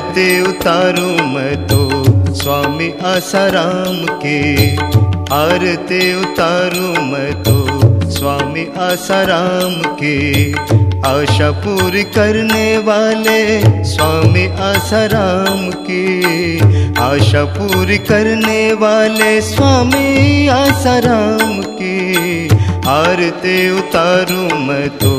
आरती उतारू मैं तो स्वामी आसाराम के आरती उतारू मैं तो स्वामी आसाराम के आशा पूरी करने वाले, स्वामी आसाराम की आशा पूरी करने वाले, स्वामी आसाराम की आरती उतारू मैं तो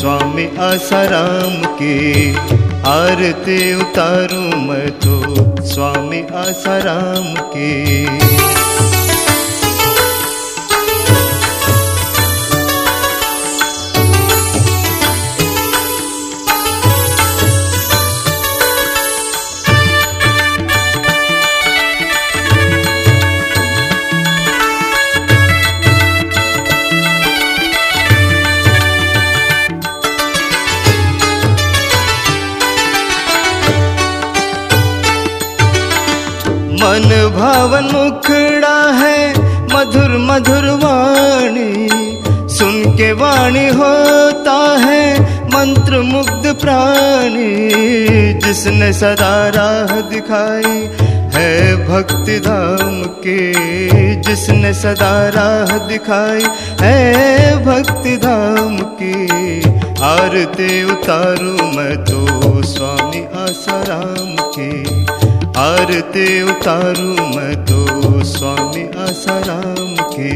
स्वामी आसाराम की आरती उतारू मैं तो स्वामी आसाराम की। भावन मुखड़ा है, मधुर मधुर वाणी। सुन के वाणी होता है मंत्र मुग्ध प्राणी। जिसने सदा राह दिखाई है भक्ति धाम के। जिसने सदा राह दिखाई है भक्ति धाम की। आरती उतारू मैं तो स्वामी आसाराम की। आरती उतारू मैं तो स्वामी आसाराम के।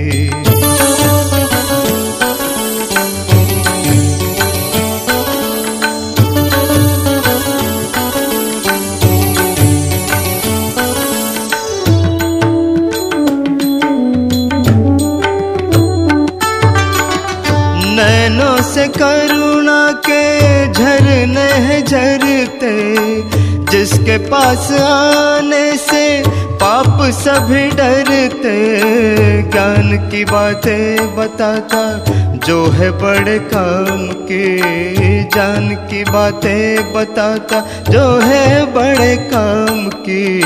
नैनों से करुणा के जिसके पास आने से पाप सभी डरते। ज्ञान की बातें बताता, जो है बड़े काम के। जान की बातें बताता, जो है बड़े काम की।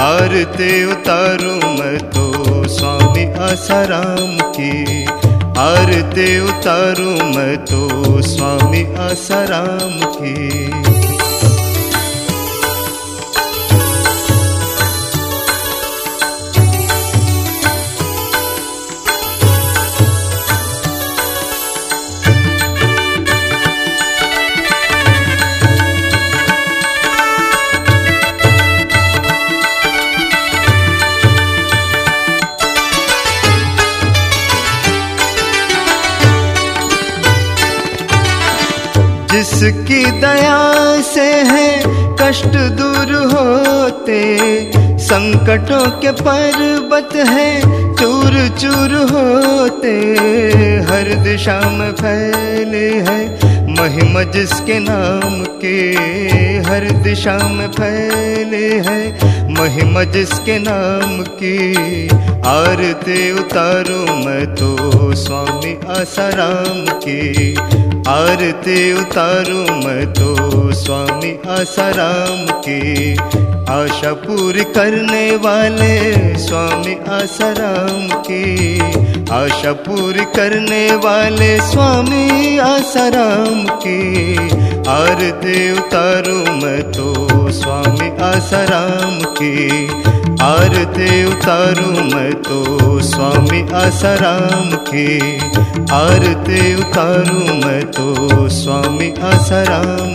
आरती उतारू मैं तो स्वामी आसाराम की। आरती उतारू मैं तो स्वामी आसाराम की। जिसकी दया से है कष्ट दूर होते, संकटों के पर्वत है चूर चूर होते। हर दिशा में फैले है महिमा जिसके नाम के, हर दिशा में फैले है महिमा जिसके नाम की। आरती उतारू मैं तो स्वामी आसाराम की। आरती उतारू मैं तो स्वामी आसाराम की। आशा पूरी करने वाले स्वामी आसाराम की। आशा पूरी करने वाले स्वामी आसाराम की। आरती उतारू मैं तो स्वामी आसाराम की। आरती उतारू मैं तो स्वामी आसाराम की। आरती उतारू मैं तो स्वामी आसाराम